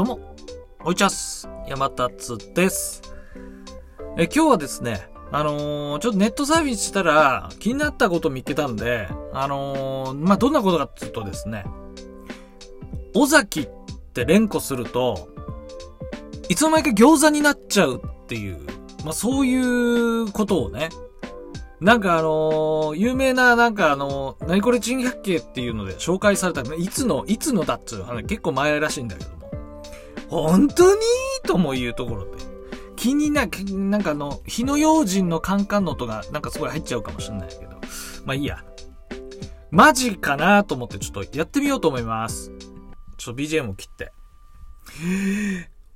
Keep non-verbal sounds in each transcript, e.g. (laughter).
どうも、おいちゃす。山達です。え、今日はですね、あのーちょっとネットサーフィンしたら気になったこと見っけたんで、あのーまあ、どんなことかっていうとですね、尾崎って連呼すると、いつの間にか餃子になっちゃうっていう、まあ、そういうことをね、なんかあのー有名な、なんかあのー何これ珍百景っていうので紹介された、いつの、いつのだっつう話、結構前らしいんだけど。本当に？とも言うところで。気にな、なんかあの、火の用心のカンカンの音が、なんかすごい入っちゃうかもしれないけど。まあいいや。マジかなと思ってちょっとやってみようと思います。ちょっと BGM を切って。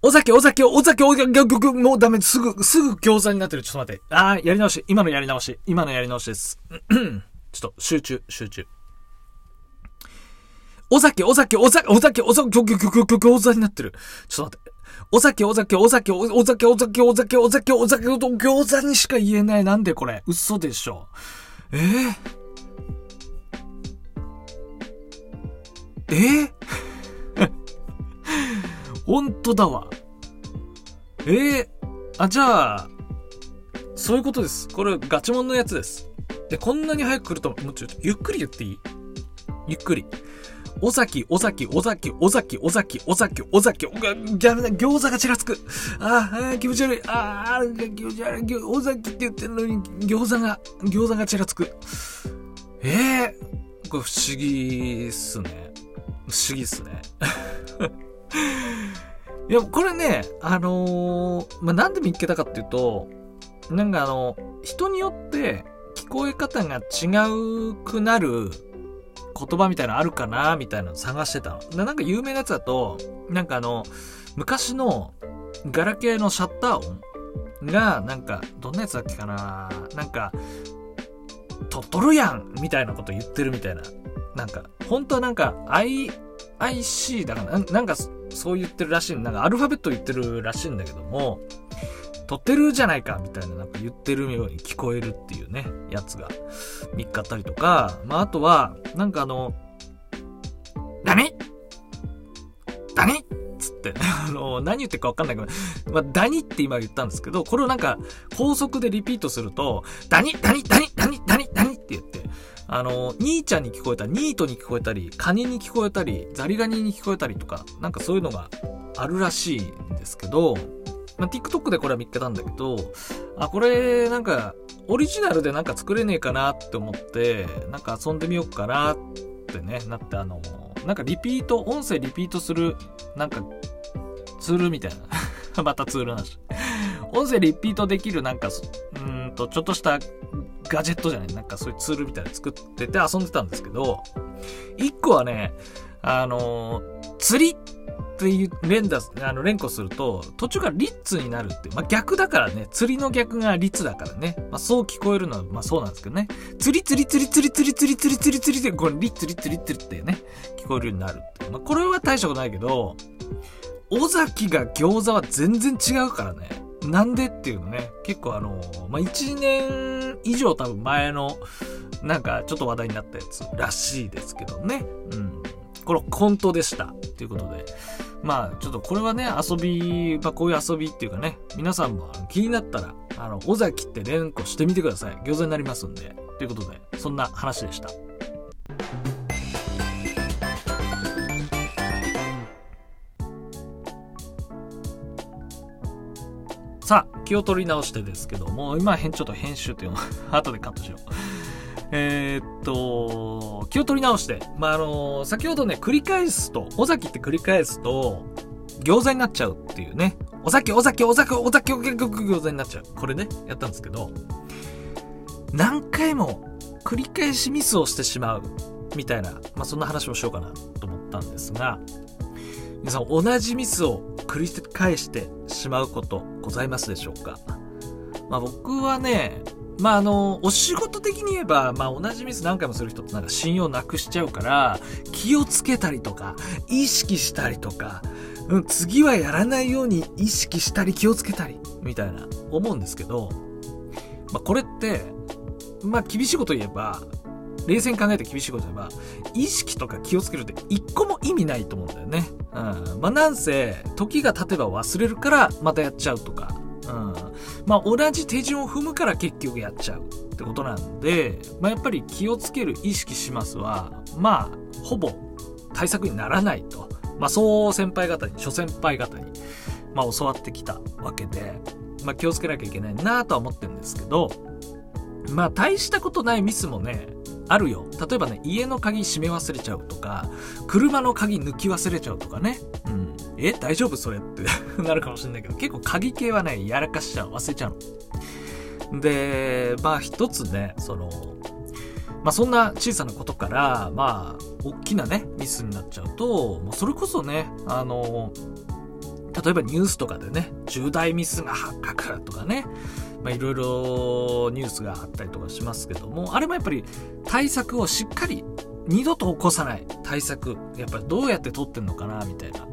お酒、お酒、お酒、お酒、もうダメ、すぐ、すぐ餃子になってる。ちょっと待って。あー、やり直し。今のやり直し。今のやり直しです。(clears throat) ちょっと、集中、集中。お酒、お酒、お酒、お酒、お酒、ぎょぎょぎょぎょぎょ餃子になってる。ちょっと待って。お酒、お酒、お酒、お酒お酒、お酒、お酒、お酒、お酒、お餃子にしか言えない。なんでこれ？嘘でしょ。えー、えー、(laughs) 本当だわ。えー、あ、じゃあ、そういうことです。これガチモンのやつです。で、こんなに早く来ると、もうちょっと、ゆっくり言っていい？ゆっくり。お崎、お崎、お崎、お崎、お崎、お崎、お崎、おが、ギャメだ、餃子がちらつく。ああ、気持ち悪い。ああ、気持ち悪い。ぎょお崎って言ってるのに、餃子が、餃子がちらつく。ええー、これ不思議っすね。不思議っすね。(laughs) いや、これね、あのーまあ、なんで見っけたかっていうと、なんかあの、人によって聞こえ方が違うくなる言葉みたいなのあるかなみたいなの探してたの。なんか有名なやつだと、なんかあの、昔のガラケーのシャッター音が、なんか、どんなやつだっけかななんか、とっとるやんみたいなこと言ってるみたいな。なんか、本当はなんか、I、IC だからな、なんかそう言ってるらしい。なんかアルファベット言ってるらしいんだけども、撮ってるじゃないかみたいななんか言ってるように聞こえるっていうね、やつが。見っかったりとか、まああとは、なんかあの、何何つって、(laughs) あの、何言ってるかわかんないけど、まあ、ダニって今言ったんですけど、これをなんか、高速でリピートすると、ダニ？ダニ？ダニ？ダニ？ダニ？ダニって言って、あの、兄ちゃんに聞こえたり、ニートに聞こえたり、カニに聞こえたり、ザリガニに聞こえたりとか、なんかそういうのがあるらしいんですけど、まあ、TikTok でこれは見っけたんだけど、あ、これ、なんか、オリジナルでなんか作れねえかなって思って、なんか遊んでみようかなってね、なってあの、なんかリピート、音声リピートする、なんか、ツールみたいな。(laughs) またツールなし。音声リピートできるなんか、うんと、ちょっとしたガジェットじゃない？なんかそういうツールみたいな作ってて遊んでたんですけど、一個はね、あの釣りっていう連打、あの、連呼すると、途中からリッツになるって。まあ、逆だからね、釣りの逆がリツだからね。まあ、そう聞こえるのは、まあ、そうなんですけどね。釣り釣り釣り釣り釣り釣り釣り釣り釣りって、これリッツリッツリッツってね、聞こえるようになるって。まあ、これは大したことないけど、尾崎が餃子は全然違うからね。なんでっていうのね、結構あの、まあ、1年以上多分前の、なんかちょっと話題になったやつらしいですけどね。うん。これ本当でした。ということで。まあ、ちょっとこれはね、遊び、まあこういう遊びっていうかね、皆さんも気になったら、あの、尾崎って連呼してみてください。餃子になりますんで。ということで、そんな話でした。さあ、気を取り直してですけども、今ちょっと編集っていうのを (laughs) 後でカットしよう。えーっと、気を取り直して、まあ、あの、先ほどね、繰り返すと、尾崎って繰り返すと、餃子になっちゃうっていうね。お酒、お酒、お酒、お酒、お酒、餃子になっちゃう。これね、やったんですけど、何回も繰り返しミスをしてしまう、みたいな、まあ、そんな話をしようかなと思ったんですが、皆さん同じミスを繰り返してしまうことございますでしょうか？まあ僕はね、まああの、お仕事的に言えば、まあ同じミス何回もする人ってなんか信用なくしちゃうから、気をつけたりとか、意識したりとか、うん、次はやらないように意識したり気をつけたり、みたいな思うんですけど、まあこれって、まあ厳しいこと言えば、冷静に考えて厳しいこと言えば、意識とか気をつけるって一個も意味ないと思うんだよね。うん。まあ、なんせ、時が経てば忘れるからまたやっちゃうとか、まあ、同じ手順を踏むから結局やっちゃうってことなんで、まあ、やっぱり気をつける、意識しますは、まあ、ほぼ対策にならないと。まあ、そう先輩方に、諸先輩方に、まあ、教わってきたわけで、まあ、気をつけなきゃいけないなとは思ってるんですけど、まあ、大したことないミスもね、あるよ。例えばね、家の鍵閉め忘れちゃうとか、車の鍵抜き忘れちゃうとかね。うん。え、大丈夫？それって (laughs) なるかもしれないけど、結構鍵系はね、やらかしちゃう。忘れちゃうの。で、まあ一つね、その、まあそんな小さなことから、まあ、大きなね、ミスになっちゃうと、もうそれこそね、あの、例えばニュースとかでね、重大ミスが発覚とかね、まあ、いろいろニュースがあったりとかしますけども、あれもやっぱり対策をしっかり二度と起こさない対策、やっぱりどうやって取ってんのかな、みたいな。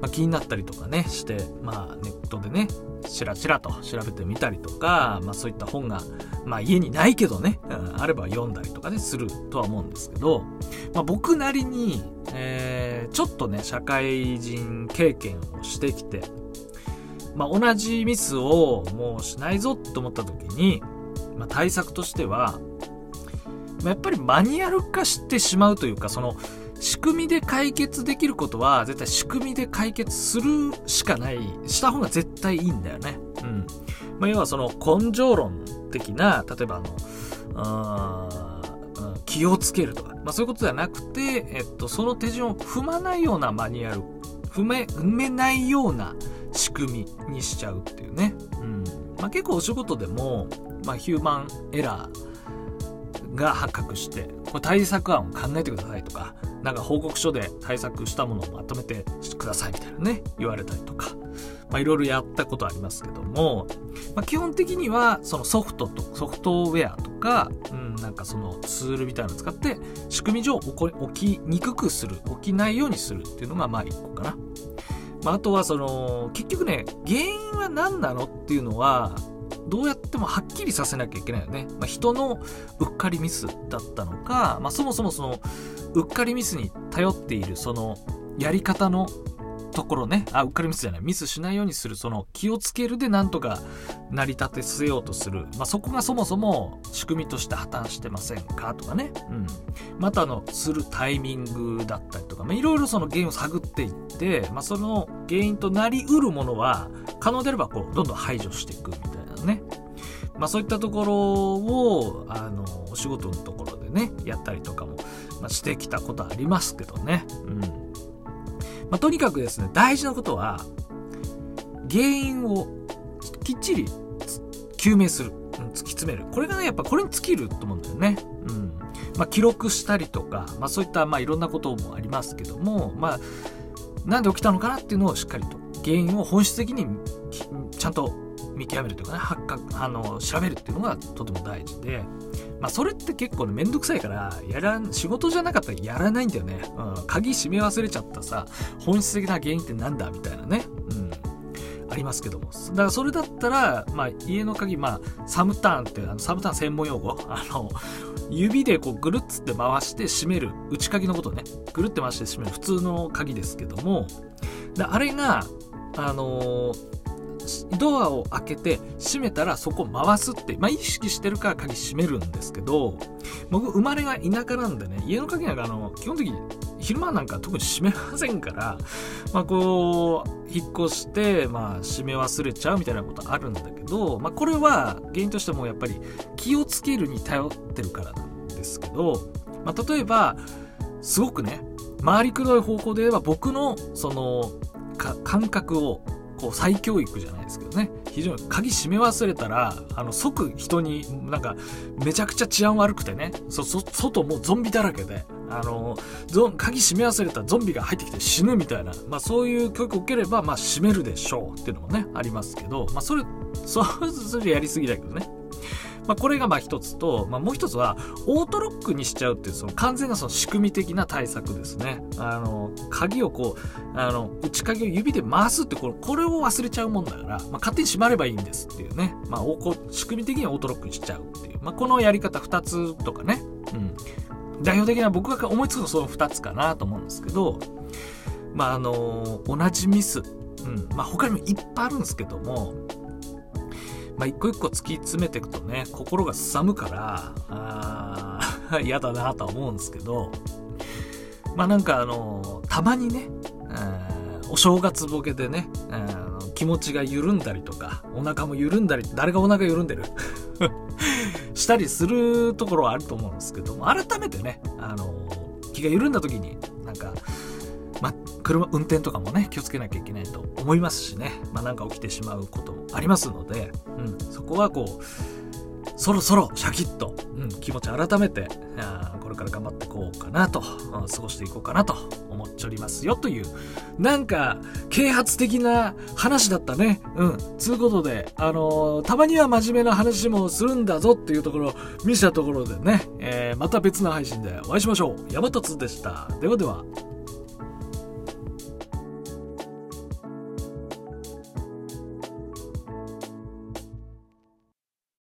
まあ、気になったりとかね、して、まあネットでね、チラチラと調べてみたりとか、まあそういった本が、まあ家にないけどね、うん、あれば読んだりとかね、するとは思うんですけど、まあ僕なりに、えー、ちょっとね、社会人経験をしてきて、まあ、同じミスをもうしないぞって思った時に、まあ、対策としては、まあ、やっぱりマニュアル化してしまうというか、その、仕組みで解決できることは、絶対仕組みで解決するしかない、した方が絶対いいんだよね。うん。まあ、要はその根性論的な、例えばあのあ、気をつけるとか、まあそういうことではなくて、えっと、その手順を踏まないようなマニュアル、踏め、踏めないような仕組みにしちゃうっていうね。うん。まあ、結構お仕事でも、まあ、ヒューマンエラーが発覚して、これ対策案を考えてくださいとか、なんか報告書で対策したものをまとめてくださいみたいなね、言われたりとか、まあ、いろいろやったことありますけども、まあ、基本的にはそのソフトと、ソフトウェアとか、うん、なんかそのツールみたいなのを使って、仕組み上起きにくくする、起きないようにするっていうのがまあ一個かな。まあ、あとはその、結局ね、原因は何なのっていうのは、どうやってもはっきりさせなきゃいけないよね。まあ、人のうっかりミスだったのか、まあ、そもそもその、うっかりミスに頼っている、その、やり方のところね、あ、うっかりミスじゃない、ミスしないようにする、その気をつけるでなんとか成り立てせようとする。まあ、そこがそもそも仕組みとして破綻してませんかとかね。うん。またあの、するタイミングだったりとか、まあ、いろいろその原因を探っていって、まあ、その原因となりうるものは、可能であればこう、どんどん排除していくみたいな。まあそういったところを、あの、お仕事のところでね、やったりとかも、まあ、してきたことありますけどね。うん。まあ、とにかくですね、大事なことは、原因をきっちり究明する。突き詰める。これがね、やっぱこれに尽きると思うんだよね。うん。まあ、記録したりとか、まあ、そういった、まあ、いろんなこともありますけども、まあ、なんで起きたのかなっていうのをしっかりと、原因を本質的にちゃんと見極めるというかね、発覚、あの、調べるっていうのがとても大事で、まあ、それって結構ね、めんどくさいから、やらん、仕事じゃなかったらやらないんだよね。うん。鍵閉め忘れちゃったさ、本質的な原因ってなんだみたいなね。うん。ありますけども。だからそれだったら、まあ、家の鍵、まあ、サムターンって、あの、サムターン専門用語？(laughs) あの、指でこうぐるっつって回して閉める、内鍵のことね、ぐるって回して閉める普通の鍵ですけども、あれが、あのードアを開けて閉めたらそこ回すって、まあ、意識してるから鍵閉めるんですけど、僕生まれが田舎なんでね、家の鍵なんかあの、基本的に昼間なんか特に閉めませんから、(laughs) まあこう、引っ越して、まあ閉め忘れちゃうみたいなことあるんだけど、まあこれは原因としてもやっぱり気をつけるに頼ってるからなんですけど、まあ例えば、すごくね、回りくどい方向で言えば僕のその感覚をこう再教育じゃないですけどね。非常に鍵閉め忘れたらあの即人になんかめちゃくちゃ治安悪くてね。そそ外もうゾンビだらけで。あのゾ鍵閉め忘れたらゾンビが入ってきて死ぬみたいな、まあ、そういう教育を受ければ、まあ、閉めるでしょうっていうのもねありますけど、まあ、それそうそれやりすぎだけどね。まあ、これがまあ一つと、まあ、もう一つは、オートロックにしちゃうっていう、その完全なその仕組み的な対策ですね。あの、鍵をこう、あの、内鍵を指で回すってこれ、これを忘れちゃうもんだから、まあ、勝手に閉まればいいんですっていうね。まあ、仕組み的にオートロックにしちゃうっていう。まあ、このやり方二つとかね、うん。代表的な僕が思いつくのその2つかなと思うんですけど、まああの同じミス、うん。まあ他にもいっぱいあるんですけども、まあ一個一個突き詰めていくとね、心がすさむから、あ (laughs) 嫌だなとは思うんですけど、まあなんかあのたまにね、お正月ボケでね、気持ちが緩んだりとか、お腹も緩んだり、誰がお腹緩んでる？(laughs) したりするところはあると思うんですけども、改めてね、あの気が緩んだ時に、なんか、まあ、車、運転とかもね、気をつけなきゃいけないと思いますしね、まあ、なんか起きてしまうこともありますので、うん、そこはこう、そろそろシャキッと、うん、気持ち改めてあこれから頑張っていこうかなと、うん、過ごしていこうかなと思っておりますよ。というなんか啓発的な話だったね。うん。つうことであのー、たまには真面目な話もするんだぞっていうところを見せたところでね、えー、また別の配信でお会いしましょう。山立でした。ではでは。